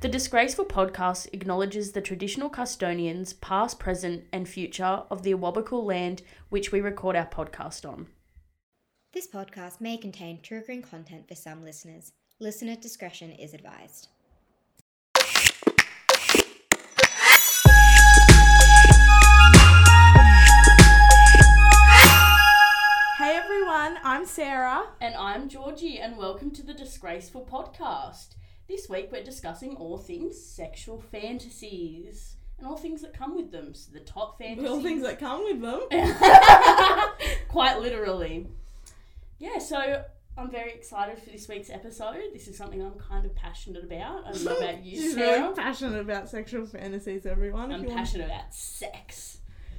The Disgraceful podcast acknowledges the traditional custodians, past, present, and future of the Awabakal land which we record our podcast on. This podcast may contain triggering content for some listeners. Listener discretion is advised. Hey everyone, I'm Sarah. And I'm Georgie, and welcome to the Disgraceful podcast. This week we're discussing all things sexual fantasies and all things that come with them. So the top fantasies. All things that come with them. Quite literally. Yeah, so I'm very excited for this week's episode. This is something I'm kind of passionate about. I don't know about you, She's Sarah. really passionate about sexual fantasies, everyone. I'm you want- passionate about sex.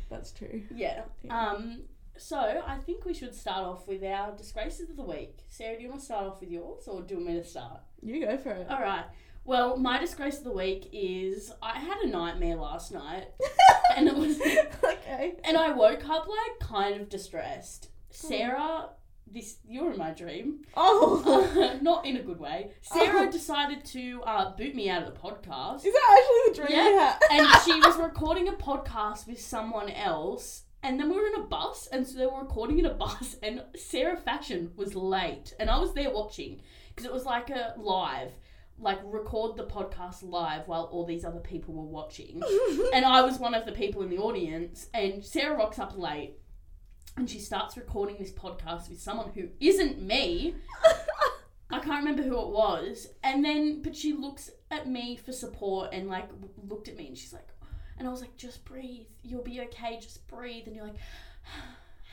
That's true. Yeah. Yeah. Um. So I think we should start off with our disgraces of the week. Sarah, do you want to start off with yours, or do you want me to start? You go for it. All right. Well, my disgrace of the week is I had a nightmare last night, and it was, okay. and I woke up like kind of distressed. Sarah, this you're in my dream, Oh, not in a good way. Sarah decided to uh, boot me out of the podcast. is that actually the dream Yeah. and she was recording a podcast with someone else and then we were in a bus and so they were recording in a bus and sarah fashion was late and i was there watching because it was like a live like record the podcast live while all these other people were watching and i was one of the people in the audience and sarah rocks up late and she starts recording this podcast with someone who isn't me I can't remember who it was. And then, but she looks at me for support and like looked at me and she's like, and I was like, just breathe. You'll be okay. Just breathe. And you're like,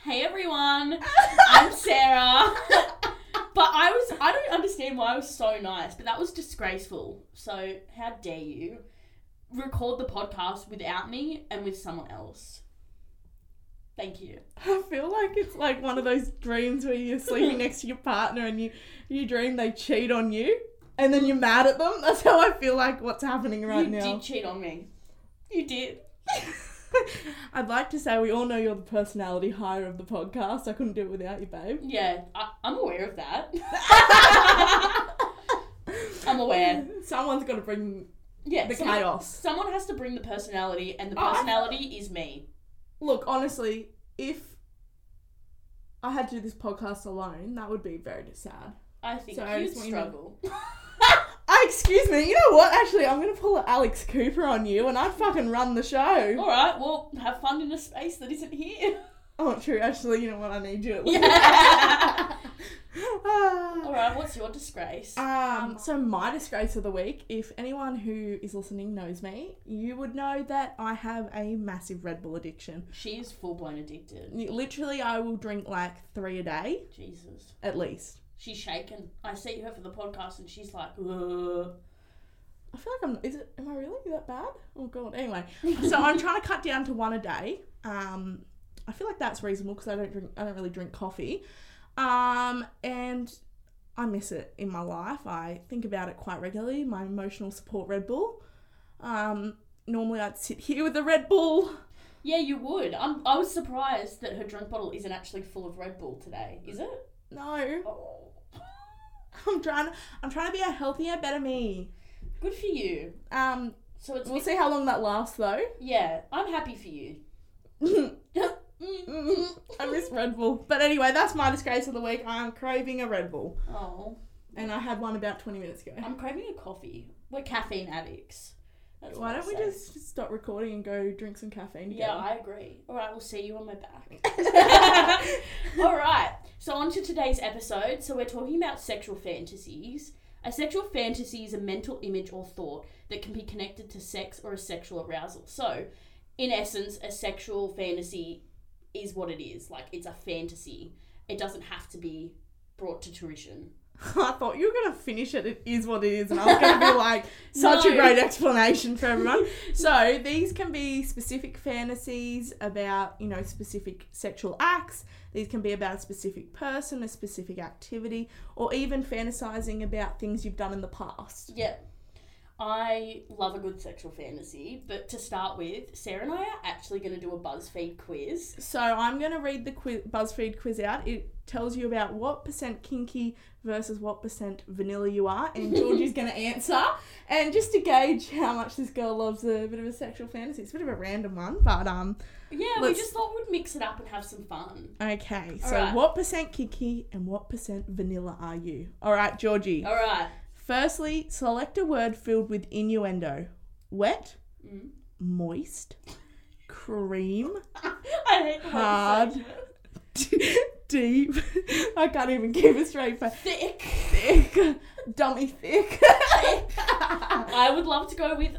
hey everyone, I'm Sarah. But I was, I don't understand why I was so nice, but that was disgraceful. So how dare you record the podcast without me and with someone else? Thank you. I feel like it's like one of those dreams where you're sleeping next to your partner and you you dream they cheat on you and then you're mad at them. That's how I feel like what's happening right you now. You did cheat on me. You did. I'd like to say we all know you're the personality hire of the podcast. I couldn't do it without you, babe. Yeah, I, I'm aware of that. I'm aware. Someone's got to bring Yeah, the someone, chaos. someone has to bring the personality, and the Oh, personality is me. Look, honestly, if I had to do this podcast alone, that would be very sad. I think So I you'd just want you struggle. Ah, excuse me. You know what? Actually, I'm gonna pull Alex Cooper on you, and I'd fucking run the show. All right, well, have fun in a space that isn't here. Oh, true. Actually, you know what? I need you. Yeah. Ah. All right, what's your disgrace? Um, so my disgrace of the week, if anyone who is listening knows me, you would know that I have a massive Red Bull addiction. she is full blown addicted. Literally, I will drink like three a day, Jesus, at least. She's shaken. I see her for the podcast, and she's like, Ugh. I feel like I'm. Is it? Am I really that bad? Oh god. Anyway, so I'm trying to cut down to one a day. Um, I feel like that's reasonable because I don't drink. I don't really drink coffee. Um, and I miss it in my life. I think about it quite regularly. My emotional support Red Bull. Um, normally I'd sit here with a Red Bull. Yeah, you would. I'm, I was surprised that her drink bottle isn't actually full of Red Bull today. Is it? No, Oh. I'm trying. I'm trying to be a healthier, better me. Good for you. Um, So it's we'll see how long that lasts though. Yeah, I'm happy for you. I miss Red Bull. But anyway, that's my disgrace of the week. I'm craving a Red Bull. Oh, And I had one about 20 minutes ago. I'm craving a coffee. We're caffeine addicts. That's Why what don't we say. just stop recording and go drink some caffeine Yeah, together? I agree. All right, we'll see you on my back. All right. So on to today's episode. So we're talking about sexual fantasies. A sexual fantasy is a mental image or thought that can be connected to sex or a sexual arousal. So, in essence, a sexual fantasy is what it is. Like it's a fantasy. It doesn't have to be brought to fruition. I thought you were going to finish it. It is what it is. And I was going to be like, such a great explanation for everyone. so these can be specific fantasies about, you know, specific sexual acts. These can be about a specific person, a specific activity, or even fantasizing about things you've done in the past. Yeah. I love a good sexual fantasy, but to start with, Sarah and I are actually going to do a BuzzFeed quiz. So I'm going to read the quiz, BuzzFeed quiz out. It tells you about what percent kinky versus what percent vanilla you are, and Georgie's going to answer. And just to gauge how much this girl loves a bit of a sexual fantasy, it's a bit of a random one, but um, Yeah, we just thought we'd mix it up and have some fun. okay. So Alright. what percent kinky and what percent vanilla are you? All right, Georgie. All right. Firstly, select a word filled with innuendo: wet, Mm. moist, cream. I hate the way you Hard. deep. I can't even keep a straight face. Thick. Thick, dummy thick. I would love to go with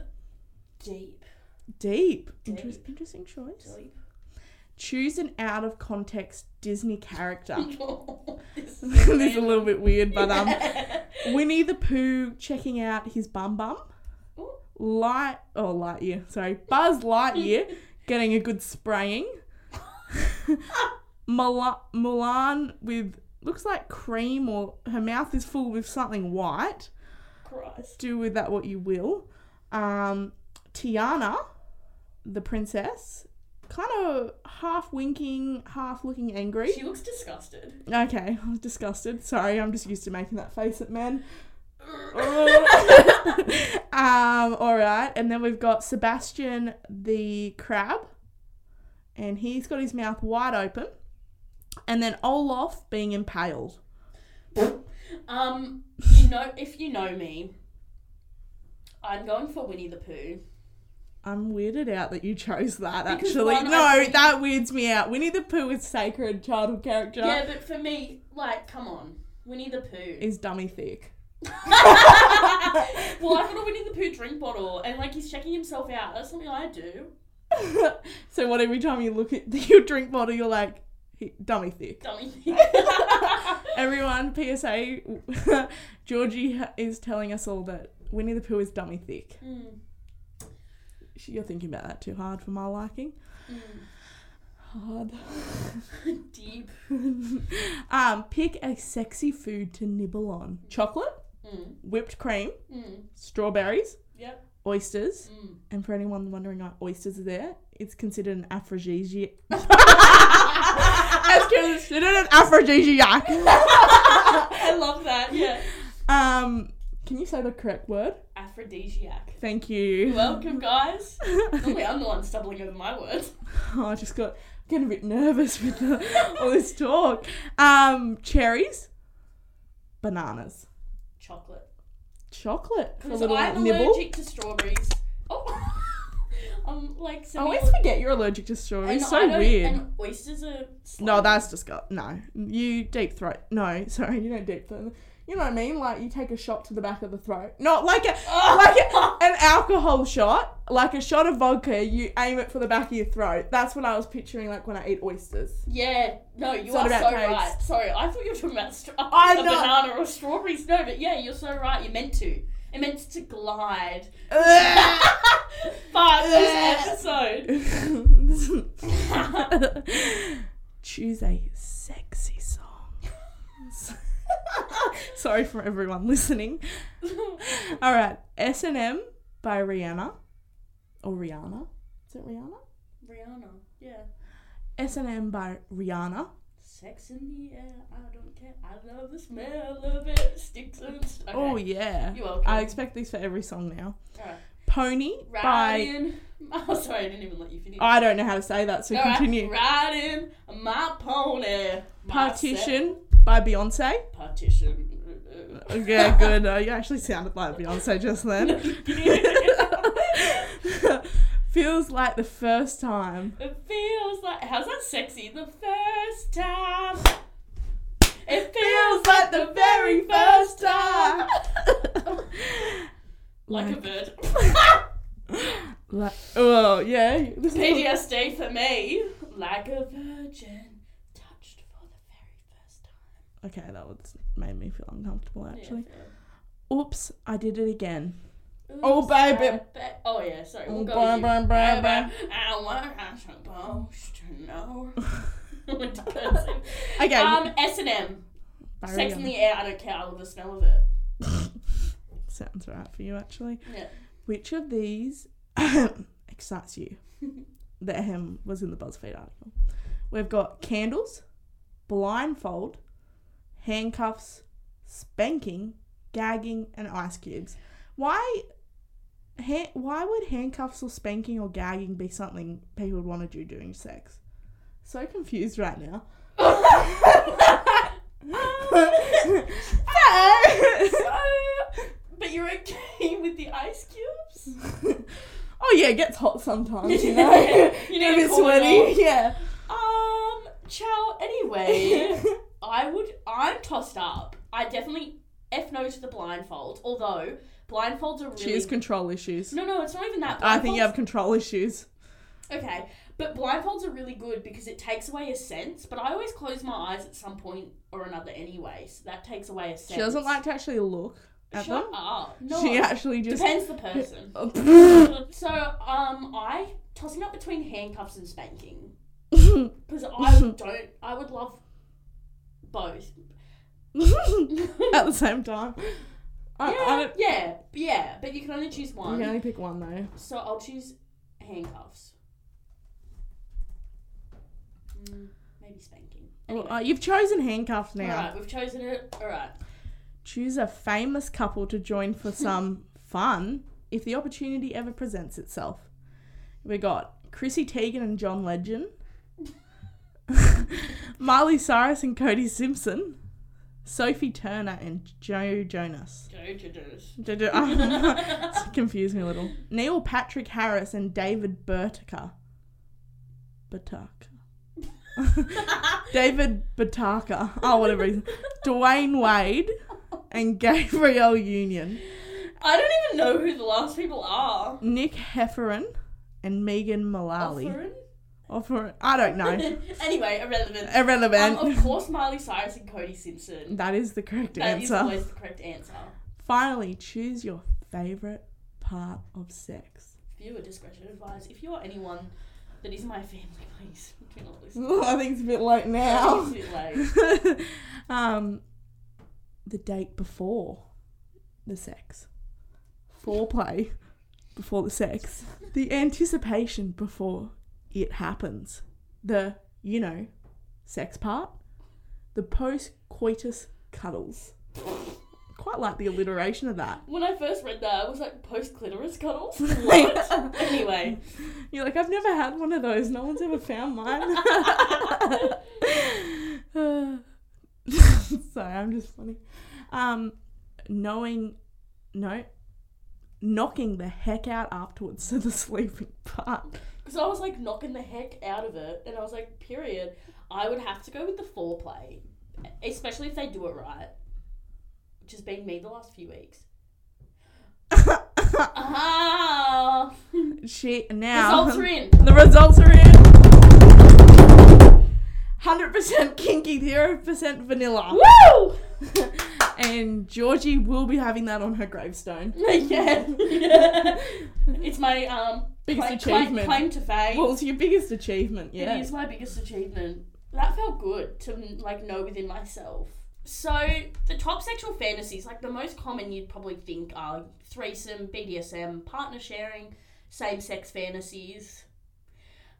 deep. deep. Deep. Inter- interesting choice. Deep. Choose an out of context Disney character. this this is a little bit weird, but um, Winnie the Pooh checking out his bum bum. Ooh. Light, oh Lightyear, sorry, Buzz Lightyear getting a good spraying. Mula- Mulan with looks like cream or her mouth is full with something white. Christ. do with that what you will. Um, Tiana, the princess, kind of half winking, half looking angry. She looks disgusted. Okay, I was disgusted. Sorry, I'm just used to making that face at men. um, all right, and then we've got Sebastian the crab, and he's got his mouth wide open, and then Olaf being impaled. Um, you know, if you know me, I'm going for Winnie the Pooh. I'm weirded out that you chose that. Because Actually, one, no, I that weirds me out. Winnie the Pooh is sacred childhood character. Yeah, but for me, like, come on, Winnie the Pooh. Is dummy thick. well, I've got a Winnie the Pooh drink bottle, and like he's checking himself out. That's something I do. so what? Every time you look at your drink bottle, you're like, dummy thick. Dummy. Thick. Everyone, PSA, Georgie is telling us all that Winnie the Pooh is dummy thick. Mm, You're thinking about that too hard for my liking. mm. Hard. Deep. um, pick a sexy food to nibble on. Chocolate, Mm, whipped cream, mm. strawberries, Yep. oysters, Mm. and for anyone wondering why oysters are there, it's considered an aphrodisiac. it's considered an aphrodisiac. I love that. Yeah. um, can you say the correct word? Aphrodisiac. Thank you. Welcome, guys. Normally, I'm the one stumbling over my words. Oh, I just got getting a bit nervous with the, all this talk. Um, cherries, bananas, Chocolate. chocolate Because I'm nibble. allergic to strawberries. Oh. I'm like I always forget you're allergic to strawberries. and so I don't- weird. And oysters are. No, that's just got No, you deep throat. No, sorry, you don't deep throat. You know what I mean? Like you take a shot to the back of the throat. Not like a like a, an alcohol shot, like a shot of vodka. You aim it for the back of your throat. That's what I was picturing, like when I eat oysters. Yeah, no, you not are so taste. right. Sorry, I thought you were talking about stra- I a know. banana or strawberries. No, but yeah, you're so right. You're meant to. It meant to glide. but this episode. Choose a sexy. Sorry for everyone listening. All right, S and M by Rihanna or Rihanna. Is it Rihanna? Rihanna, yeah. S and M by Rihanna. Sex in the air, I don't care. I love the smell of it. Sticks and okay. Oh yeah. You're welcome. I expect these for every song now. Alright. Pony by Oh, sorry, I didn't even let you finish. I don't know how to say that, so Alright, continue. Riding my pony. my Partition by Beyonce. Partition. Yeah, good. Uh, you actually sounded like Beyonce just then. Feels like the first time. It feels like how's that sexy? The first time. It feels like the very first time. like a bird. Like, oh yeah. This is PTSD for me. Like a virgin touched for the very first time. Okay, that was made me feel uncomfortable actually. Yeah, Oops, I did it again. Oh, baby. Bet- Oh yeah, sorry. We'll go Bah, bah, bah, bah. I supposed to know. Went to cursive. Okay. Um, S and M. Sex in the air. I don't care. I love the smell of it. sounds right for you actually. Yeah. Which of these excites you? the ahem was in the BuzzFeed article. We've got candles, blindfold, handcuffs, spanking, gagging, and ice cubes. Why? Ha- why would handcuffs or spanking or gagging be something people would want to do during sex? So confused right now. so, but you're okay with the ice cubes? oh yeah, it gets hot sometimes, you know. you a need bit to cool it sweaty, yeah. Um, chow. Anyway, I would. I'm tossed up. I definitely f no to the blindfolds. Although blindfolds are really. She has control issues. no, no, it's not even that. I think you have control issues. Okay, but blindfolds are really good because it takes away a sense. But I always close my eyes at some point or another anyway, so that takes away a sense. She doesn't like to actually look at Shut them. up. No. She actually just. Depends the person. so, um, I tossing up between handcuffs and spanking because I don't. I would love both. at the same time. I, I yeah, don't, yeah, yeah, but you can only choose one. you can only pick one though. So I'll choose handcuffs. Mm, maybe spanking. Well, uh, you've chosen handcuffs now. Alright, we've chosen it. Alright. Choose a famous couple to join for some fun if the opportunity ever presents itself. We got Chrissy Teigen and John Legend, Miley Cyrus and Cody Simpson, Sophie Turner and Joe Jonas. Go to this. It's confused me a little. Neil Patrick Harris and David Bertica. Bertaka. David Bataka. Oh, whatever. he's- Dwyane Wade and Gabrielle Union. I don't even know who the last people are. Nick Hefferon and Megan Mullally. Offering? Offer- I don't know. anyway, irrelevant. Irrelevant. Um, of course, Miley Cyrus and Cody Simpson. that is the correct That answer. That is always the correct answer. Finally, choose your favorite part of sex. Viewer discretion advised. If you're anyone that is my family, please do not listen. I think it's a bit late now. It's a bit late. um, the date before the sex, foreplay before the sex, the anticipation before it happens, the you know, sex part, the post coitus cuddles. Quite like the alliteration of that. When I first read that, I was like, post clitoris cuddles? What? anyway. You're like, I've never had one of those. No one's ever found mine. Sorry, I'm just funny. Um, knowing, no, knocking the heck out afterwards to the sleeping part. Because I was like knocking the heck out of it, and I was like, period. I would have to go with the foreplay, especially if they do it right, which has been me the last few weeks. Ah, She now results are in. the results are in. Hundred percent kinky, zero percent vanilla. Woo! and Georgie will be having that on her gravestone. yeah. yeah. It's my um Biggest claim, claim, achievement. claim to fame. What was your biggest achievement, yeah. It is my biggest achievement. That felt good to like know within myself. So the top sexual fantasies, like the most common you'd probably think are threesome, BDSM, partner sharing, same sex fantasies.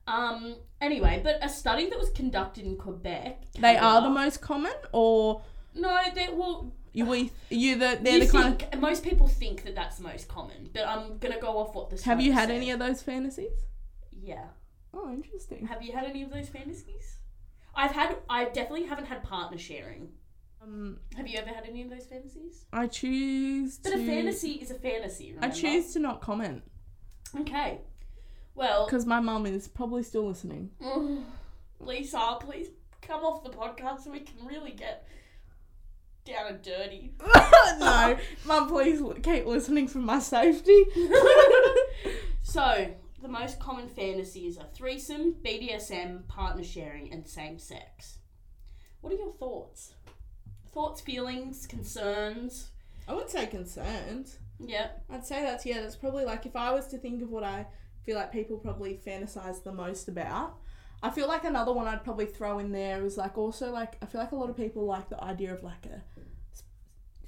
Um. Anyway, but a study that was conducted in Quebec. They are the most common, or No, they well. You we you the they're you the kind think, most people think that that's most common, but I'm gonna go off what the. of. Have you had said. any of those fantasies? Yeah. Oh, interesting. Have you had any of those fantasies? I've had. I definitely haven't had partner sharing. Um, Have you ever had any of those fantasies? I choose But to. a fantasy is a fantasy. Right? I choose to not comment Okay. Well, because my mum is probably still listening. Lisa, please come off the podcast so we can really get down and dirty. no, mum, please keep listening for my safety. so, the most common fantasies are threesome, BDSM, partner sharing, and same sex. What are your thoughts? Thoughts, feelings, concerns? I would say concerns. Yeah. I'd say that's yeah. That's probably like if I was to think of what I feel like people probably fantasize the most about. I feel like another one I'd probably throw in there is like also like I feel like a lot of people like the idea of like a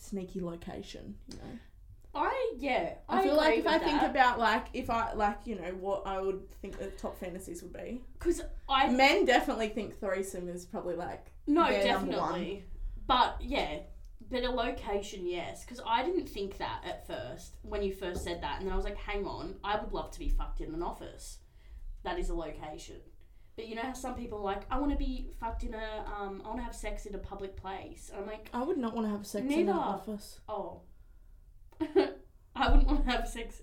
sneaky location. You know, I yeah. I, I, feel like if I with think about like if I like you know what I would think the top fantasies would be. because I Men definitely think threesome is probably like no definitely, but yeah, but a location yes, because I didn't think that at first when you first said that, and then I was like, hang on, I would love to be fucked in an office. That is a location. But you know how some people are like, I want to be fucked in a, um, I want to have sex in a public place. And I'm like, I would not want to have sex in Neither. an office. oh, I wouldn't want to have sex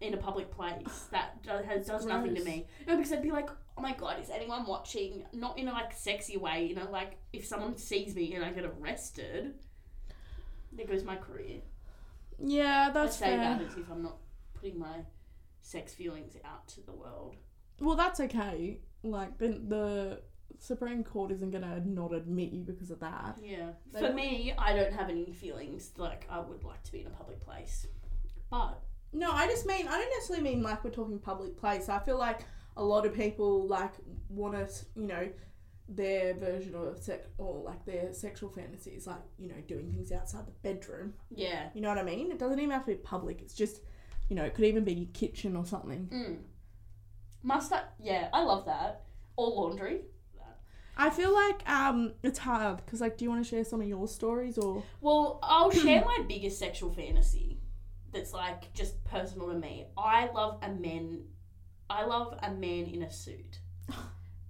in a public place. That does, has, does nothing to me. No, because I'd be like, oh my god, is anyone watching? Not in a like sexy way, you know, like if someone sees me and I get arrested, there goes my career. Yeah, that's I say fair. that as if I'm not putting my sex feelings out to the world. Well, that's okay. Like the the Supreme Court isn't gonna not admit you because of that. Yeah. They For don't- me, I don't have any feelings like I would like to be in a public place. But No, I just mean I don't necessarily mean like we're talking public place. I feel like a lot of people like want to, you know, their version of sex or like their sexual fantasies, like you know, doing things outside the bedroom. yeah. You know what I mean? It doesn't even have to be public. It's just, you know, it could even be your kitchen or something. Mm. Must? Yeah, I love that. Or laundry. I feel like um it's hard because like, do you want to share some of your stories or? Well, I'll share my biggest sexual fantasy that's like just personal to me. I love a man I love a man in a suit.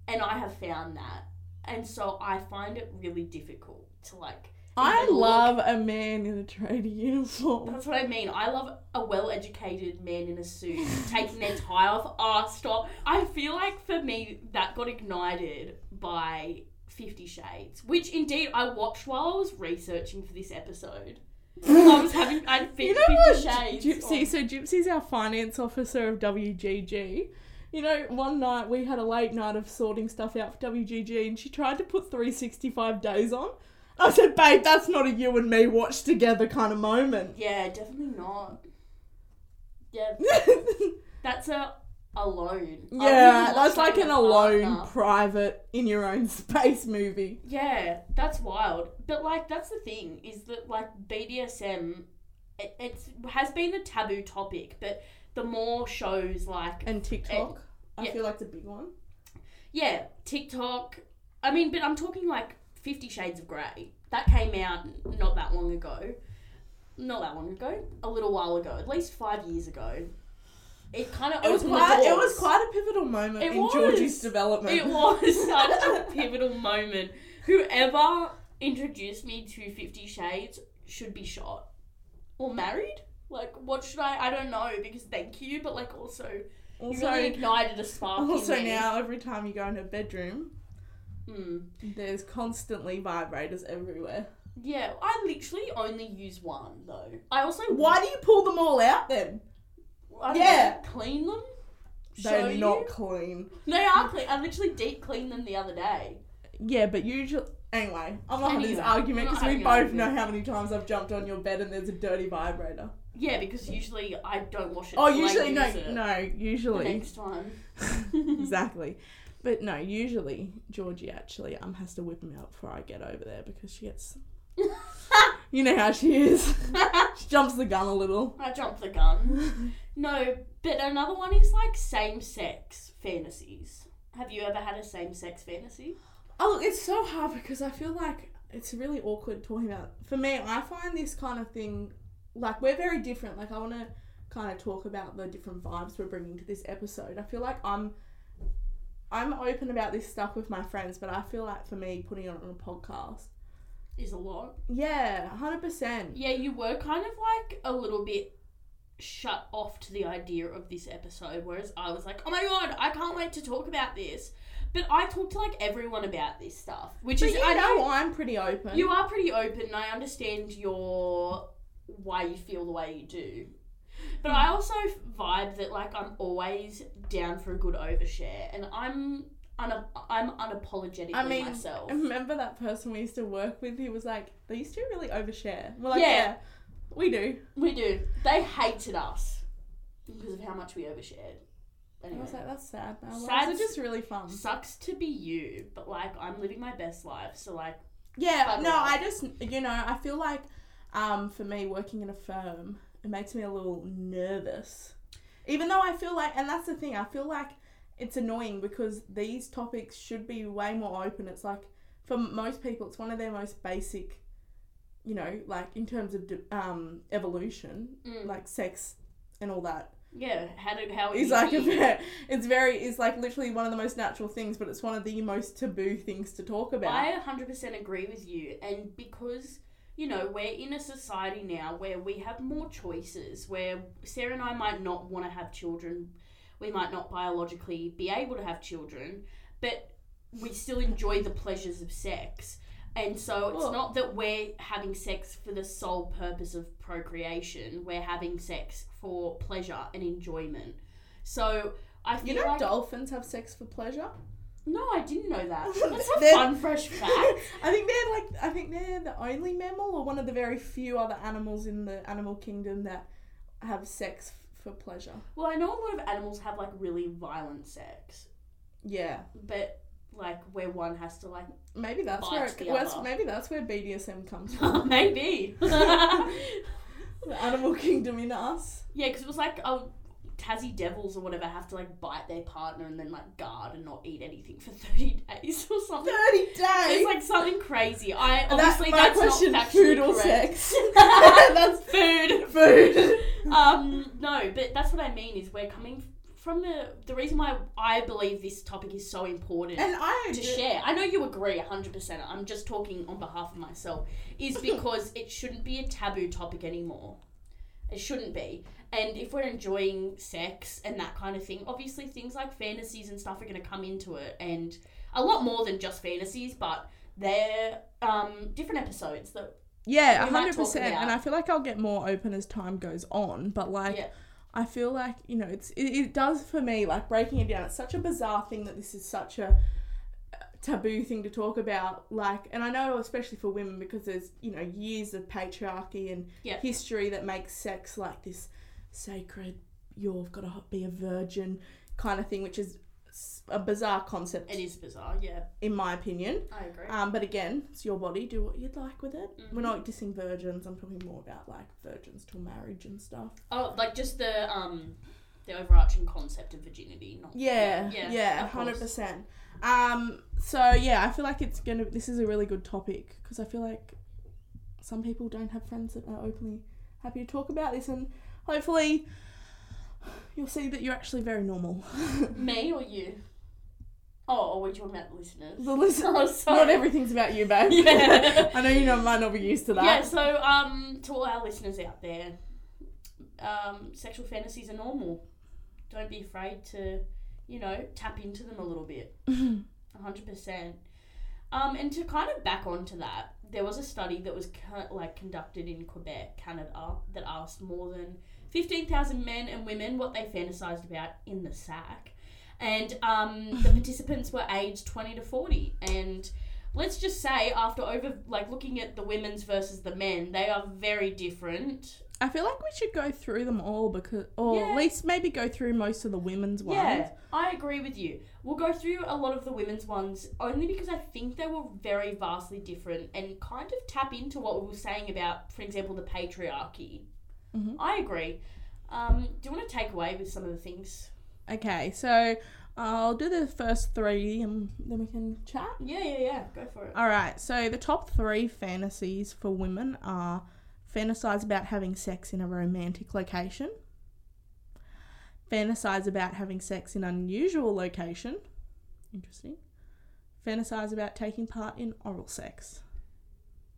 And I have found that. And so I find it really difficult to like I look- love a man in a tradie uniform. That's what I mean. I love a well educated man in a suit taking their tie off. Oh, stop. I feel like for me, that got ignited by Fifty Shades, which indeed I watched while I was researching for this episode. I was having, I fit You know Fifty what, Shades. Gypsy? on. So Gypsy's our finance officer of WGG. You know, one night we had a late night of sorting stuff out for WGG, and she tried to put 365 days on. I said, babe, that's not a you and me watch together kind of moment. Yeah, definitely not. Yeah, that's a alone. Yeah, that's like an alone, partner. private, in your own space movie. Yeah, that's wild. But like, that's the thing is that like BDSM, it, it's has been a taboo topic. But the more shows like And TikTok, I yeah. feel like it's a big one. yeah, TikTok. I mean, but I'm talking like Fifty Shades of Grey. That came out not that long ago. Not that long ago. A little while ago. At least five years ago. It kind of It was opened quite, it was quite a pivotal moment It in was. Georgie's development. It was such a pivotal moment. Whoever introduced me to Fifty Shades should be shot or married. Like, what should I? I don't know because thank you, but like also, you Also, really ignited a spark. also in me. now every time you go in a bedroom, Mm. there's constantly vibrators everywhere. Yeah, I literally only use one though. I also Why do you pull them all out then? I Yeah. know, clean them. They're you? not clean. They are clean. I literally deep cleaned them the other day. Yeah, but usually. Anyway, I'm not having this argument because we both know how many times I've jumped on your bed and there's a dirty vibrator. Yeah, because usually I don't wash it. Oh, usually no, no, The usually next one. exactly. But no, usually Georgie actually um has to whip him out before I get over there because she gets. You know how she is. she jumps the gun a little. I jumped the gun. No, but another one is like same sex fantasies. Have you ever had a same sex fantasy? Oh, look, it's so hard because I feel like it's really awkward talking about. For me, I find this kind of thing like we're very different. Like I want to kind of talk about the different vibes we're bringing to this episode. I feel like I'm I'm open about this stuff with my friends, but I feel like for me putting it on a podcast, Is a lot. yeah, hundred percent. Yeah, you were kind of like a little bit shut off to the idea of this episode, whereas I was like, oh my god, I can't wait to talk about this. But I talk to like everyone about this stuff, which But is you I know I'm pretty open. You are pretty open, and I understand your why you feel the way you do. But I also vibe that like I'm always down for a good overshare, and I'm un- I'm unapologetically I mean, myself. remember that person we used to work with? He was like, "They used to really overshare." We're like, Yeah. "Yeah, we do." We do. They hated us because of how much we overshared. I was like, "That's sad." Our Sad- lives are just really fun. sucks to be you, but like I'm living my best life, so like Yeah, no, life. I just you know I feel like um for me working in a firm it makes me a little nervous. Even though I feel like, and that's the thing, I feel like it's annoying because these topics should be way more open. It's like, for most people, it's one of their most basic, you know, like in terms of um, evolution, Mm. like sex and all that. yeah, how did how It's like a it's very, it's like literally one of the most natural things, but it's one of the most taboo things to talk about. I 100% agree with you. And because, you know, we're in a society now where we have more choices, where Sarah and I might not want to have children, we might not biologically be able to have children, but we still enjoy the pleasures of sex. And so it's Well- not that we're having sex for the sole purpose of procreation, we're having sex for pleasure and enjoyment. So I feel you know, like. dolphins have sex for pleasure. No, I didn't know that. That's a fun, fresh fact. I think they're like I think they're the only mammal or one of the very few other animals in the animal kingdom that have sex for pleasure. Well, I know a lot of animals have like really violent sex, Yeah, but like where one has to like maybe that's where it, that's, maybe that's where BDSM comes from. maybe. the animal kingdom in us. yeah, because it was like oh, Tassie devils or whatever have to like bite their partner and then like guard and not eat anything for thirty days or something. Thirty days. It's like something crazy. I That- obviously my that's not food or correct. sex? that's food. food. um, no, but that's what I mean. Is we're coming from the the reason why I believe this topic is so important. and I to share. I know you agree 100%. I'm just talking on behalf of myself. Is because it shouldn't be a taboo topic anymore. It shouldn't be. And if we're enjoying sex and that kind of thing, obviously things like fantasies and stuff are going to come into it. And a lot more than just fantasies, but they're um, different episodes that. Yeah, hundred percent. And I feel like I'll get more open as time goes on. But like, Yeah. I feel like you know, it's it, it does for me. Like breaking it down, it's such a bizarre thing that this is such a taboo thing to talk about. Like, and I know especially for women because there's you know years of patriarchy and Yeah. history that makes sex like this sacred. You've got to be a virgin kind of thing, which is a bizarre concept It is bizarre, yeah. in my opinion. I agree. Um, but again, it's your body. Do what you'd like with it. We're Mhm. not dissing virgins. I'm talking more about like virgins till marriage and stuff. oh, like just the um, the overarching concept of virginity. Not, Yeah, yeah, yeah, hundred percent. Um, so yeah, I feel like it's gonna. This is a really good topic because I feel like some people don't have friends that are openly happy to talk about this, and hopefully you'll see that you're actually very normal. Me or you? Oh, or we're talking about the listeners. the listen, Oh, not everything's about you, babe. Yeah. I know you know, might not be used to that. Yeah, so um, to all our listeners out there, um, sexual fantasies are normal. Don't be afraid to, you know, tap into them a little bit. Hundred percent. Um, and to kind of back onto that, there was a study that was co- like conducted in Quebec, Canada, that asked more than fifteen thousand men and women what they fantasized about in the sack, and um, the participants were aged twenty to forty, and let's just say after over like looking at the women's versus the men, they are very different. I feel like we should go through them all because, or Yeah. at least maybe go through most of the women's ones. Yeah, I agree with you. We'll go through a lot of the women's ones only because I think they were very vastly different and kind of tap into what we were saying about, for example, the patriarchy. Mhm. I agree. Um, do you want to take away with some of the things? Okay, so I'll do the first three and then we can chat. Yeah, yeah, yeah. Go for it. All right, so the top three fantasies for women are fantasize about having sex in a romantic location, fantasize about having sex in unusual location, interesting, fantasize about taking part in oral sex.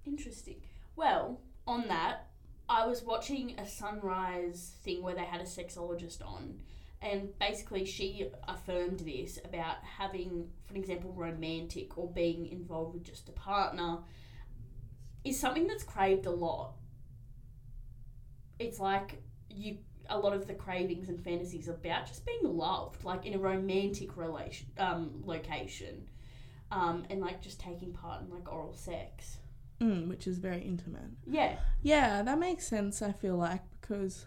Interesting. Well, on that, I was watching a sunrise thing where they had a sexologist on, and basically she affirmed this about having, for example, romantic or being involved with just a partner is something that's craved a lot. It's like you a lot of the cravings and fantasies about just being loved, like in a romantic relation um, location, um, and like just taking part in like oral sex. Mm, which is very intimate. Yeah, Yeah, that makes sense, I feel like, because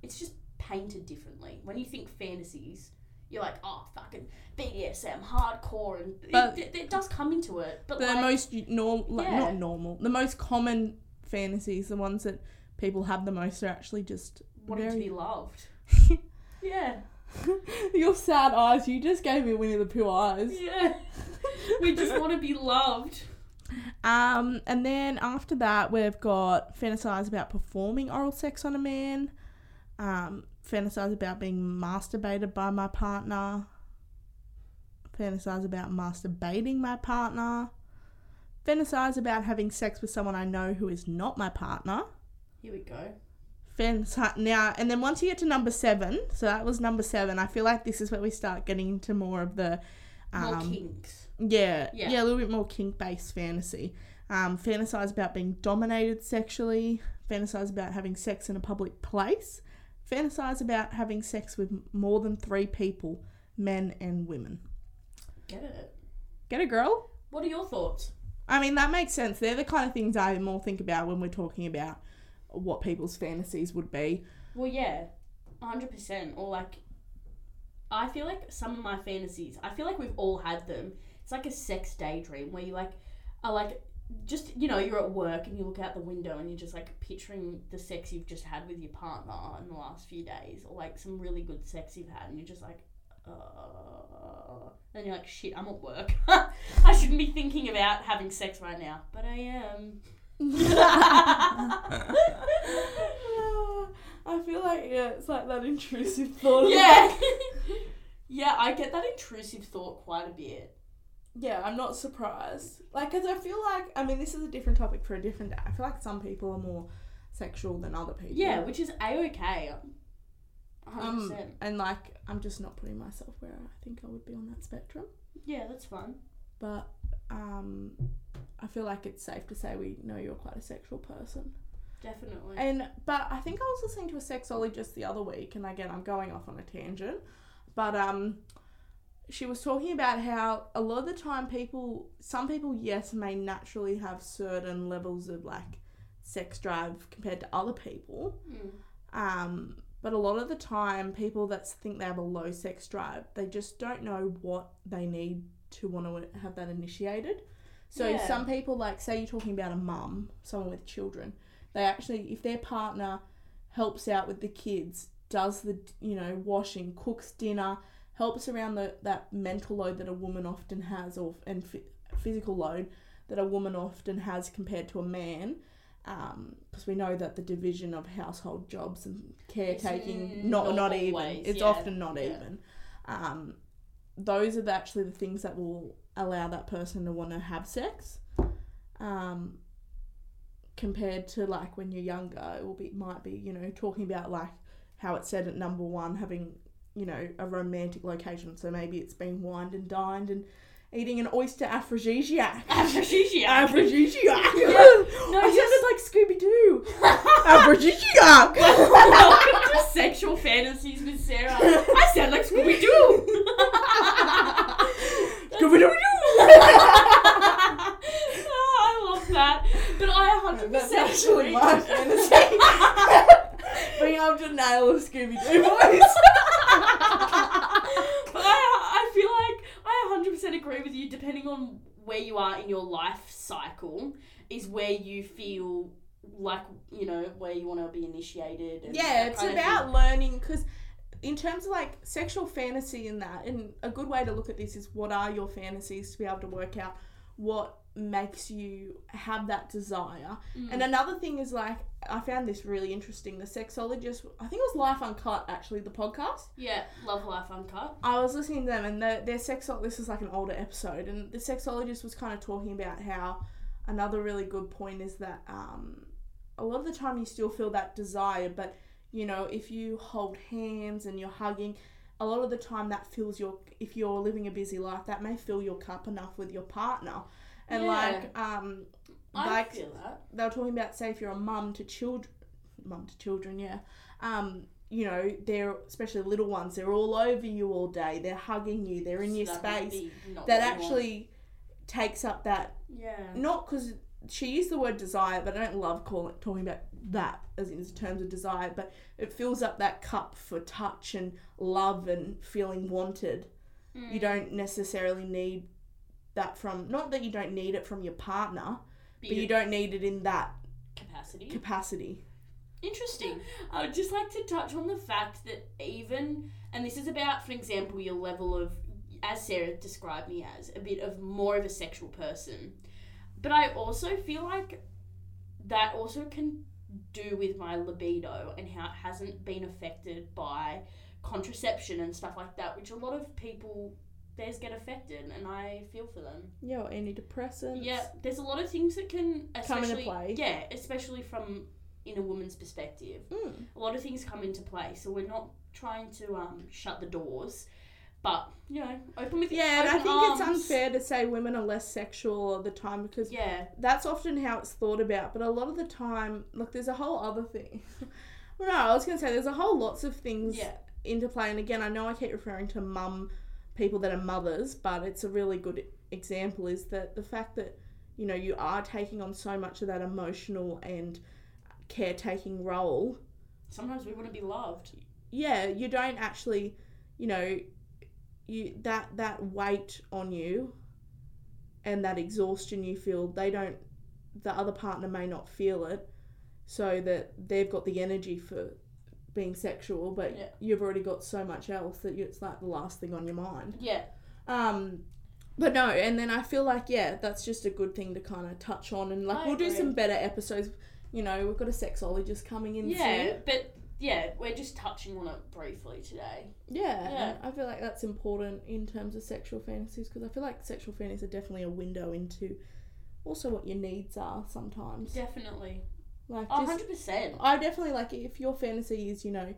it's just painted differently. When you think fantasies, you're like, oh, fucking BDSM, hardcore, and But- it, it, does come into it. But the like, most normal, like, Yeah. not normal, the most common fantasies, the ones that people have the most are actually just Wanting to be loved. yeah. Your sad eyes. You just gave me Winnie the Pooh eyes. Yeah. we just want to be loved. Um, and then after that, we've got fantasize about performing oral sex on a man. Um, fantasize about being masturbated by my partner. Fantasize about masturbating my partner. Fantasize about having sex with someone I know who is not my partner. Here we go. Fantasize now, and then once you get to number seven, so that was number seven. I feel like this is where we start getting into more of the, More um, kinks. yeah, Yeah. yeah, a little bit more kink based fantasy. Um, fantasize about being dominated sexually. Fantasize about having sex in a public place. Fantasize about having sex with more than three people, men and women. Get it? Get a girl? What are your thoughts? I mean, that makes sense. They're the kind of things I more think about when we're talking about what people's fantasies would be. Well, yeah, hundred percent. Or like, I feel like some of my fantasies. I feel like we've all had them. It's like a sex daydream where you like are like just you know you're at work and you look out the window and you're just like picturing the sex you've just had with your partner in the last few days, or like some really good sex you've had, and you're just like. Uh, and you're like, shit, I'm at work. I shouldn't be thinking about having sex right now, but I am. I feel like yeah, it's like that intrusive thought. yeah. yeah, I get that intrusive thought quite a bit. Yeah, I'm not surprised. Like, cause I feel like I mean, this is a different topic for a different day. I feel like some people are more sexual than other people. Yeah, which is a okay. Um, and like, I'm just not putting myself where I think I would be on that spectrum. Yeah, that's fun. But um, I feel like it's safe to say we know you're quite a sexual person. Definitely. And but I think I was listening to a sexologist the other week, and again I'm going off on a tangent, but um, she was talking about how a lot of the time people, some people, yes, may naturally have certain levels of like sex drive compared to other people. Mm. Um, but a lot of the time, people that think they have a low sex drive, they just don't know what they need to want to have that initiated. So Yeah. some people, like, say you're talking about a mum, someone with children, they actually, if their partner helps out with the kids, does the, you know, washing, cooks dinner, helps around the that mental load that a woman often has, or and f- physical load that a woman often has compared to a man, because we know that the division of household jobs and caretaking mm, not not not even it's yeah, often not yeah. even. Um, those are the, actually the things that will allow that person to want to have sex. Um, compared to like when you're younger, it will be might be you know talking about like how it said at number one having you know a romantic location. So maybe it's been wined and dined and eating an oyster aphrodisiac. Aphrodisiac. Aphrodisiac. No, I just- sounded like Scooby Doo. Aphrodisiac. Welcome to sexual fantasies with Sarah. I sound like Scooby Doo. Oh, I love that. But I 100% That's actually my fantasy. Being able to nail a Scooby Doo voice. but I, I feel like I 100% agree with you. Depending on where you are in your life cycle, is where you feel like you know where you want to be initiated. And Yeah, it's of about learning because in terms of like sexual fantasy and that, and a good way to look at this is what are your fantasies to be able to work out what makes you have that desire. Mm. And another thing is like I found this really interesting. The sexologist, I think it was Life Uncut actually, the podcast. Yeah, Love Life Uncut. I was listening to them, and the, their sexo. This is like an older episode, and the sexologist was kind of talking about how another really good point is that um, a lot of the time you still feel that desire, but you know if you hold hands and you're hugging, a lot of the time that fills your. If you're living a busy life, that may fill your cup enough with your partner, and Yeah. like um, I like feel that. they were talking about say if you're a mum to children mum to children yeah um you know they're especially little ones they're all over you all day they're hugging you they're in So your that space that what you want. actually takes up that Yeah. not because she used the word desire but i don't love calling talking about that as in terms of desire but it fills up that cup for touch and love and feeling wanted Mm. you don't necessarily need that from not that you don't need it from your partner but you don't need it in that capacity. capacity Interesting. I would just like to touch on the fact that even, and this is about, for example, your level of, as Sarah described me as, a bit of more of a sexual person. But I also feel like that also can do with my libido and how it hasn't been affected by contraception and stuff like that, which a lot of people theirs get affected, and I feel for them. Yeah, or antidepressants. Yeah, there's a lot of things that can Come into play. yeah, especially from in a woman's perspective. Mm. A lot of things come into play, so we're not trying to um, shut the doors, but you know, open with Yeah, and I think arms. it's unfair to say women are less sexual all the time because Yeah, that's often how it's thought about. But a lot of the time, look, there's a whole other thing. well, no, I was going to say there's a whole lots of things yeah, into play. And again, I know I keep referring to mum, people that are mothers, but it's a really good example is that the fact that, you know, you are taking on so much of that emotional and caretaking role sometimes we want to be loved. yeah, you don't actually, you know, you that that weight on you and that exhaustion you feel, they don't the other partner may not feel it so that they've got the energy for being sexual, but Yeah. you've already got so much else that you, it's like the last thing on your mind. Yeah, Um but no, and then I feel like yeah, that's just a good thing to kind of touch on and like I we'll do some better episodes. You know, we've got a sexologist coming in yeah, soon. but yeah, we're just touching on it briefly today. Yeah, Yeah. I feel like that's important in terms of sexual fantasies because I feel like sexual fantasies are definitely a window into also what your needs are sometimes. Definitely, Like, hundred percent. I definitely like if your fantasy is, you know,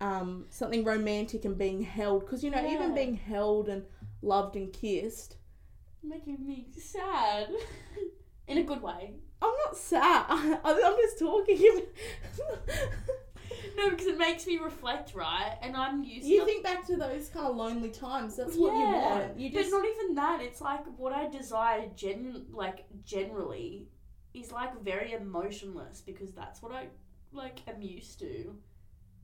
um, something romantic and being held because you know even being held and loved and kissed. Making me sad in a good way. I'm not sad. I'm just talking. No, because it makes me reflect, right? And I'm used to you to think back to those kind of lonely times. That's what you want. You just But not even that. It's like what I desire gen like generally is like very emotionless because that's what I like am used to.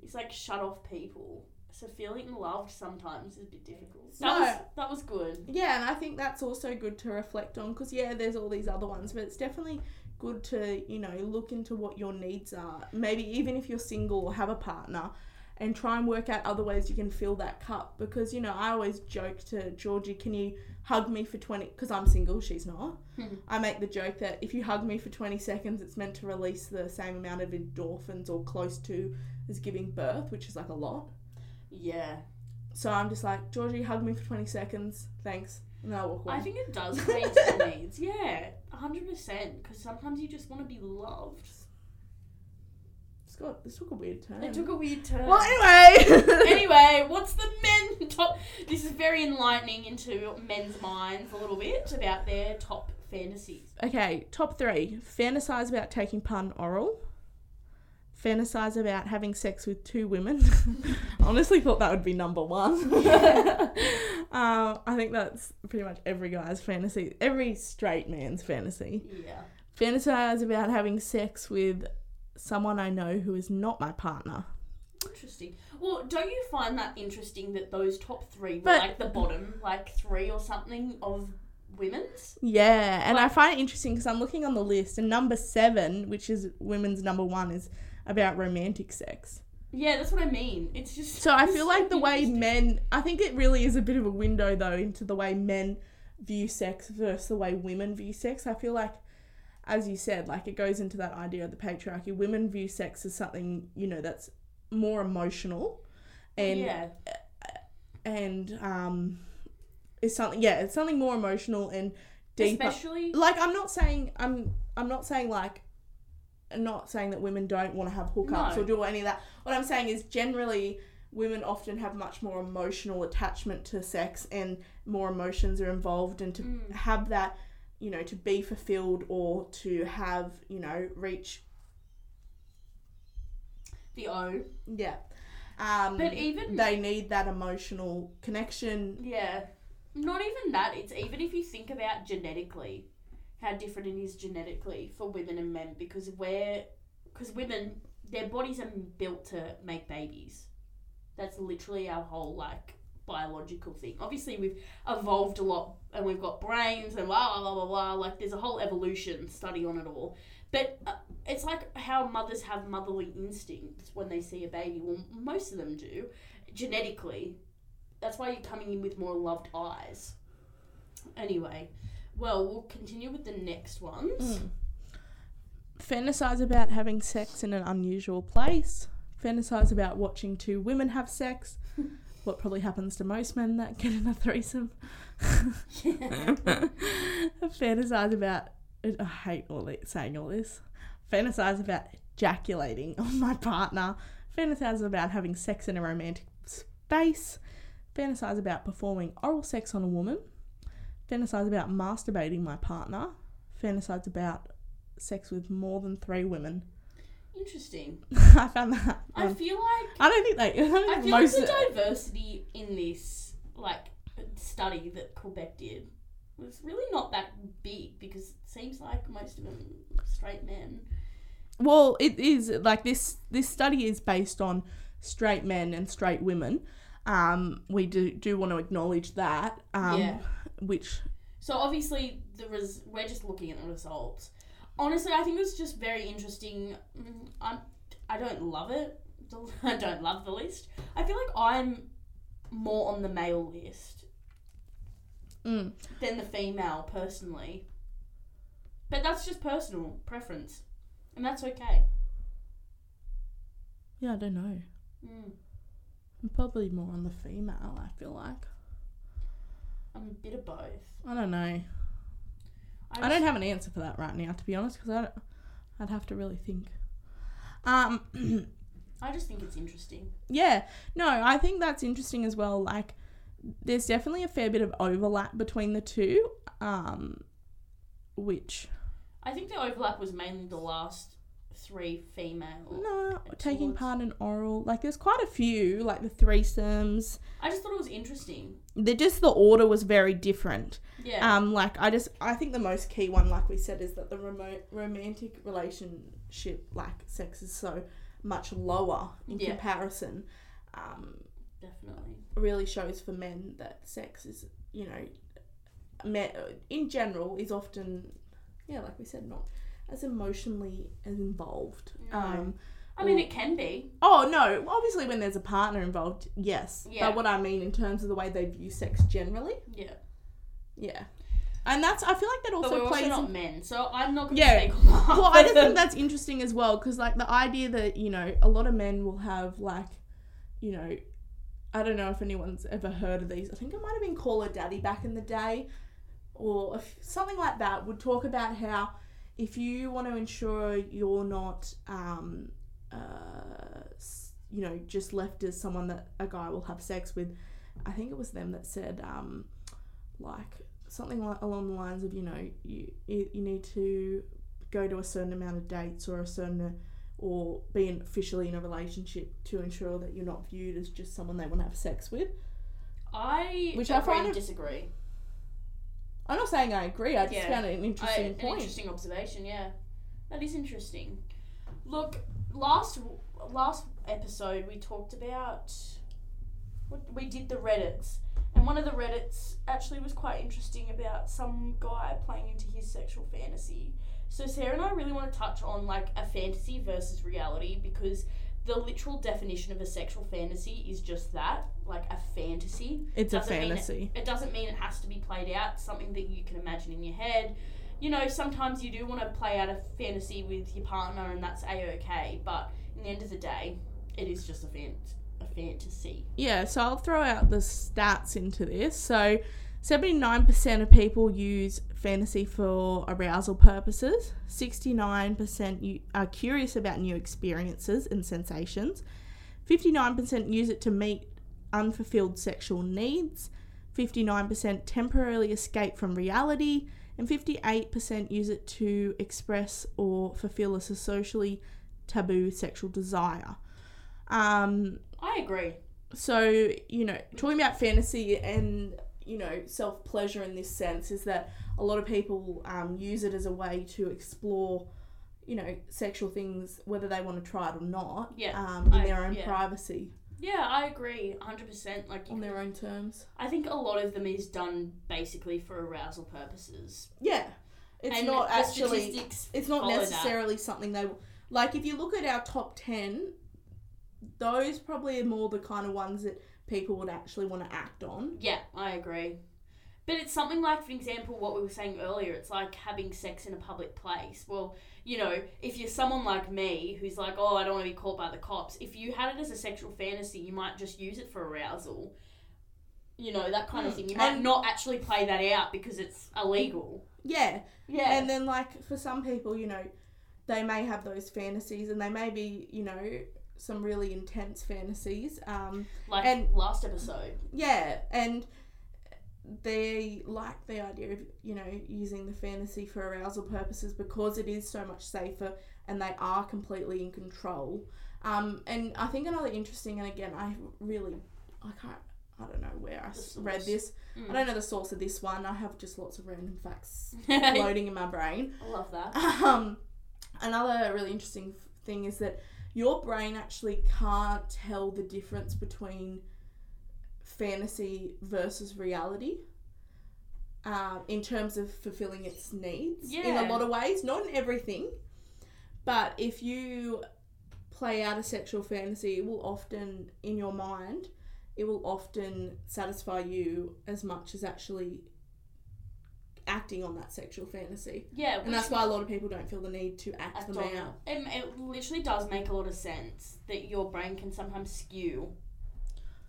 It's like shut off people. So feeling loved sometimes is a bit difficult. That No. was that was good. Yeah, and I think that's also good to reflect on because yeah, there's all these other ones, but it's definitely good to you know look into what your needs are. Maybe even if you're single or have a partner, and try and work out other ways you can fill that cup. Because you know, I always joke to Georgie, "Can you hug me for 20 Because I'm single, she's not. Mhm. I make the joke that if you hug me for twenty seconds, it's meant to release the same amount of endorphins or close to as giving birth, which is like a lot. Yeah. So I'm just like, Georgie, hug me for 20 seconds. Thanks. And I'll walk away. I think it does into the needs. Yeah, hundred percent. Because sometimes you just want to be loved. Scott, this took a weird turn. It took a weird turn. well, anyway. anyway, what's the men top? This is very enlightening into men's minds a little bit about their top fantasies. okay, top three. Fantasize about taking pun oral. Fantasize about having sex with two women. Honestly, thought that would be number one. Um, I think that's pretty much every guy's fantasy, every straight man's fantasy. Yeah. Fantasize about having sex with someone I know who is not my partner. Interesting. Well, don't you find that interesting that those top three were But- like the bottom, like three or something of women's? Yeah, and I find it interesting because I'm looking on the list, and number seven, which is women's number one, is about romantic sex. Yeah, that's what I mean. It's just So I feel like the way men, I think it really is a bit of a window though into the way men view sex versus the way women view sex. I feel like, as you said, like it goes into that idea of the patriarchy. Women view sex as something you know that's more emotional, and yeah, and um, it's something yeah, it's something more emotional and deeper. especially like I'm not saying I'm I'm not saying like not saying that women don't want to have hookups No. or do any of that. What I'm saying is generally women often have much more emotional attachment to sex and more emotions are involved and to Mm. have that you know to be fulfilled or to have you know reach the O. yeah um But even they need that emotional connection Yeah. Not even that. It's even if you think about genetically, how different it is genetically for women and men because we're because women their bodies are built to make babies. That's literally our whole like biological thing. Obviously, we've evolved a lot and we've got brains and blah blah blah blah. Like there's a whole evolution study on it all. But uh, it's like how mothers have motherly instincts when they see a baby. Well, most of them do, genetically. That's why you're coming in with more loved eyes. Anyway, well, we'll continue with the next ones. Mm. Fantasize about having sex in an unusual place. Fantasize about watching two women have sex. what probably happens to most men that get in a threesome. Fantasize about. I hate all saying all this. Fantasize about ejaculating on my partner. Fantasize about having sex in a romantic space. Fantasize about performing oral sex on a woman. Fantasize about masturbating my partner. Fantasize about sex with more than three women. Interesting. I found that. I um, feel like I don't think they. I don't I think feel most. like the diversity in this like study that Quebec did was really not that big because it seems like most of them are straight men. well, it is like this. This study is based on straight men and straight women. Um, we do do want to acknowledge that. Um, Yeah. Which So obviously the res- we're just looking at the results. Honestly, I think it was just very interesting. Mm, I'm I don't love it. I don't love the list. I feel like I'm more on the male list mm, than the female personally. But that's just personal preference, and that's okay. yeah, I don't know. Mm. I'm probably more on the female. I feel like I'm a bit of both. I don't know. I don't have an answer for that right now, to be honest, because I'd have to really think. Um, I just think it's interesting. yeah, no, I think that's interesting as well. Like, there's definitely a fair bit of overlap between the two, um, which I think the overlap was mainly the last three female. no, taking towards- part in oral. Like, there's quite a few, like the threesomes. I just thought it was interesting. They're just the order was very different. Yeah. Um, like I just I think the most key one, like we said, is that the remote romantic relationship, like sex, is so much lower in Yeah. comparison. Um, Definitely. really shows for men that sex is, you know, men, in general is often, yeah, like we said, not as emotionally as involved. No. Um, I mean, it can be. oh no, obviously when there's a partner involved, yes. Yeah. But what I mean in terms of the way they view sex generally, Yeah. yeah. And that's I feel like that also But we're plays also in not men, so I'm not going to Yeah. well, I just think that's interesting as well because, like, the idea that you know a lot of men will have like, you know, I don't know if anyone's ever heard of these. I think it might have been Call Her Daddy back in the day, or if, something like that. Would talk about how if you want to ensure you're not, um, uh, you know, just left as someone that a guy will have sex with. I think it was them that said, um, like something along the lines of, you know, you you, need to go to a certain amount of dates or a certain or be in, officially in a relationship to ensure that you're not viewed as just someone they want to have sex with. I Which I find it- disagree. I'm not saying I agree. I just Yeah. found it an I, interesting an point. interesting observation. Yeah, that is interesting. Look, last last episode we talked about we did the Reddits, and one of the Reddits actually was quite interesting about some guy playing into his sexual fantasy. So Sarah and I really want to touch on like a fantasy versus reality because the literal definition of a sexual fantasy is just that, like a fantasy. It's a Doesn't it- fantasy. It doesn't mean it has to be played out, something that you can imagine in your head. You know, sometimes you do want to play out a fantasy with your partner and that's a okay, but in the end of the day, it is just a fan- a fantasy. Yeah, so I'll throw out the stats into this. So, 79% of people use fantasy for arousal purposes. 69% are curious about new experiences and sensations. 59% use it to meet unfulfilled sexual needs. 59% temporarily escape from reality. And 58% use it to express or fulfill a socially taboo sexual desire. Um, I agree. so you know talking about fantasy and you know self pleasure in this sense is that a lot of people um, use it as a way to explore you know sexual things whether they want to try it or not Yeah, um, in I- their own yeah. privacy Yeah, I agree 100%. Like, on their own terms I think a lot of them is done basically for arousal purposes. yeah it's And not actually it's not follow that. necessarily something they like if you look at our top 10 those probably are more the kind of ones that people would actually want to act on Yeah, I agree. But it's something like, for example, what we were saying earlier. It's like having sex in a public place. Well, you know, if you're someone like me who's like, oh, I don't want to be caught by the cops. If you had it as a sexual fantasy, you might just use it for arousal. You know that kind of Mm. thing. You might And- not actually play that out because it's illegal. yeah Yeah. and then like for some people you know they may have those fantasies and they may be you know some really intense fantasies um like and- last episode. yeah and they like the idea of you know using the fantasy for arousal purposes because it is so much safer and they are completely in control. Um, and i think another interesting and again i really i can't i don't know where i read this. Mm. i don't know the source of this one. I have just lots of random facts floating in my brain. I love that. um, another really interesting thing is that your brain actually can't tell the difference between fantasy versus reality um, in terms of fulfilling its needs in a lot of ways, not in everything. But if you play out a sexual fantasy, it will often, in your mind, it will often satisfy you as much as actually acting on that sexual fantasy. Yeah, And that's why a lot of people don't feel the need to act them out. It, it literally does make a lot of sense that your brain can sometimes skew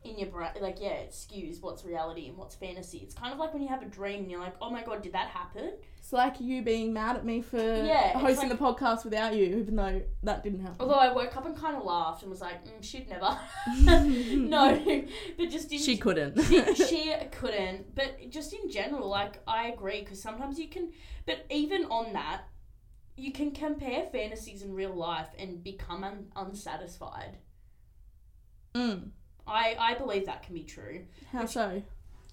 in your brain. Like, yeah, it skews what's reality and what's fantasy. It's kind of like when you have a dream and you're like, oh my god, did that happen? It's like you being mad at me for Yeah, hosting like- the podcast without you, even though that didn't happen. Although I woke up and kind of laughed and was like, mm, she'd never. no, but just in she couldn't. she, she couldn't. But just in general, like I agree because sometimes you can. But even on that, you can compare fantasies in real life and become un- unsatisfied. mm. I I believe that can be true. How so?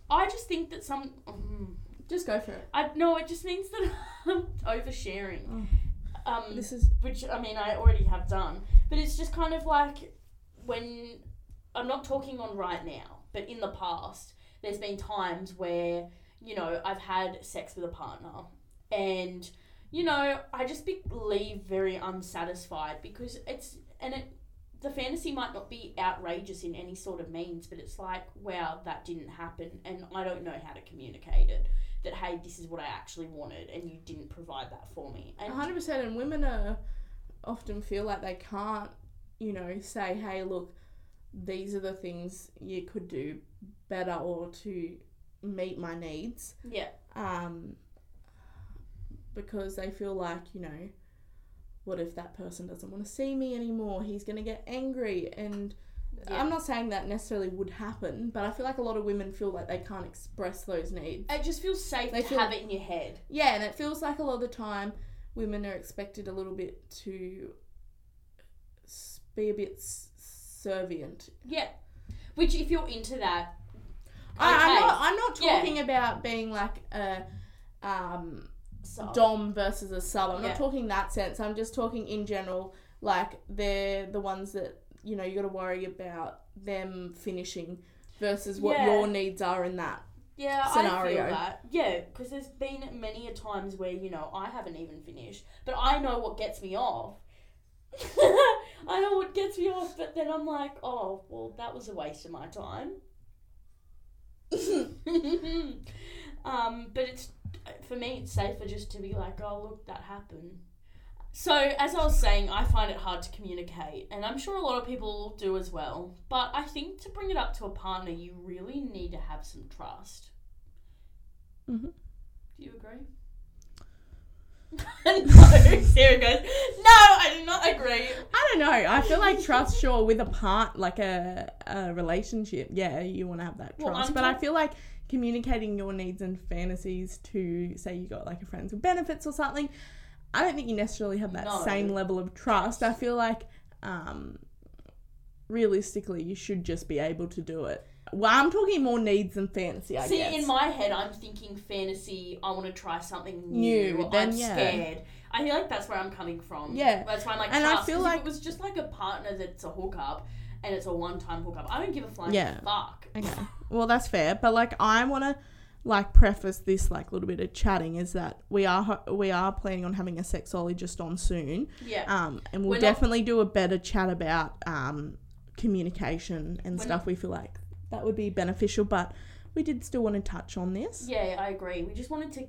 I just think that some. mm, Just go for it. I no, it just means that I'm oversharing. Oh. Um, This is which I mean I already have done, but it's just kind of like when I'm not talking on right now, but in the past, there's been times where you know I've had sex with a partner, and you know I just be, leave very unsatisfied because it's and it the fantasy might not be outrageous in any sort of means, but it's like wow that didn't happen, and I don't know how to communicate it. That hey, this is what I actually wanted, and you didn't provide that for me. And 100% and women are often feel like they can't, you know, say, "Hey, look, these are the things you could do better or to meet my needs." yeah. Um because they feel like, you know, what if that person doesn't want to see me anymore? He's going to get angry and Yeah. I'm not saying that necessarily would happen, but I feel like a lot of women feel like they can't express those needs. It just feels safe They to feel- have it in your head. Yeah, and it feels like a lot of the time women are expected a little bit to be a bit servient. Yeah. Which, if you're into that, I, I'm Okay. not. I'm not Yeah. talking about being like a um, so dom versus a sub. I'm Yeah. not talking that sense. I'm just talking in general. Like they're the ones that you know you got to worry about them finishing versus what Yeah. your needs are in that. yeah, I scenario. feel that. Yeah, because there's been many a times where you know I haven't even finished, but I know what gets me off. I know what gets me off, but then I'm like, oh, well, that was a waste of my time. um, but it's for me, it's safer just to be like, oh, look, that happened. So, as I was saying, I find it hard to communicate, and I'm sure a lot of people do as well. But I think to bring it up to a partner, you really need to have some trust. Mhm. Do you agree? no, Sarah goes, No, I do not agree. I don't know. I feel like trust, sure, with a part like a, a relationship, yeah, you want to have that trust. I'm but I feel like communicating your needs and fantasies to, say, you got like a friends with benefits or something. I don't think you necessarily have that No. same level of trust. I feel like, um, realistically, you should just be able to do it. Well, I'm talking more needs than fantasy. I See, guess. in my head, I'm thinking fantasy. I want to try something new. New, then I'm yeah. scared. I feel like that's where I'm coming from. Yeah. that's why I'm like And I feel like- it was just like a partner that's a hookup and it's a one-time hookup, I don't give a flying Yeah. fuck. Okay. Well, that's fair. But like, I want to like preface this like little bit of chatting is that we are ho- we are planning on having a sexologist on soon. Yeah. Um, and we'll We're not- definitely do a better chat about um, communication and We're stuff. We feel like that would be beneficial, but we did still want to touch on this. Yeah, I agree. We just wanted to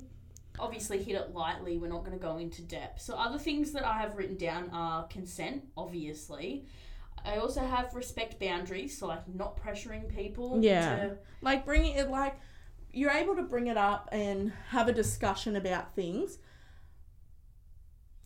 obviously hit it lightly. We're not going to go into depth. So, other things that I have written down are consent, obviously. I also have respect boundaries, so like not pressuring people. Yeah. To, Like bringing it like you're able to bring it up and have a discussion about things,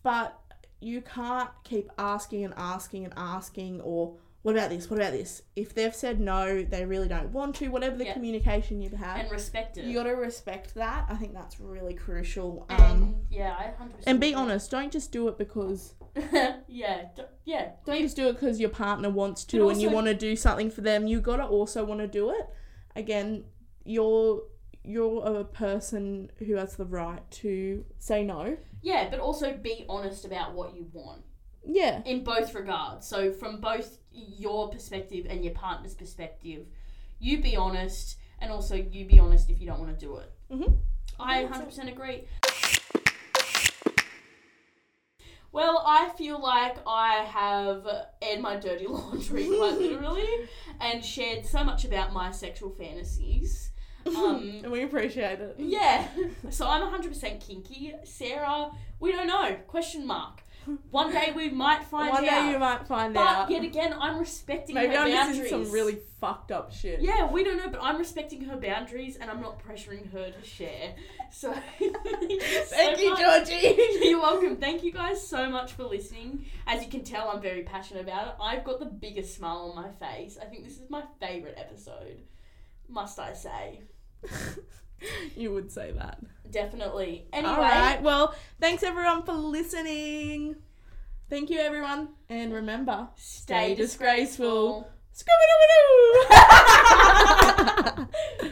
but you can't keep asking and asking and asking or what about this? What about this? If they've said no, they really don't want to. Whatever the Yeah. communication you've had, and respect it. you got to respect that. I think that's really crucial. and, Um, yeah, I 100%. and be honest. Don't just do it because yeah, d- yeah. don't just do it because your partner wants to But and you want to do something for them. You gotta also want to do it. Again, you're you're a person who has the right to say no. Yeah, but also be honest about what you want Yeah, in both regards. So, from both your perspective and your partner's perspective, you be honest, and also you be honest if you don't want to do it. Mhm. I 100% agree. Well, I feel like I have aired my dirty laundry quite literally and shared so much about my sexual fantasies. Um, and we appreciate it. yeah, so I'm 100% kinky. Sarah, we don't know. Question mark. One day we might find One out. day you might find but out. yet again, I'm respecting Maybe her I'm boundaries. some really fucked up shit. Yeah, we don't know, but I'm respecting her boundaries and I'm not pressuring her to share. So Thank you, Georgie. You're welcome. Thank you guys so much for listening. As you can tell, I'm very passionate about it. I've got the biggest smile on my face. I think this is my favorite episode. Must I say? you would say that. Definitely. Anyway, All right. Well, thanks everyone for listening. Thank you, everyone, and remember, stay disgraceful. disgraceful. Scooby-Doo!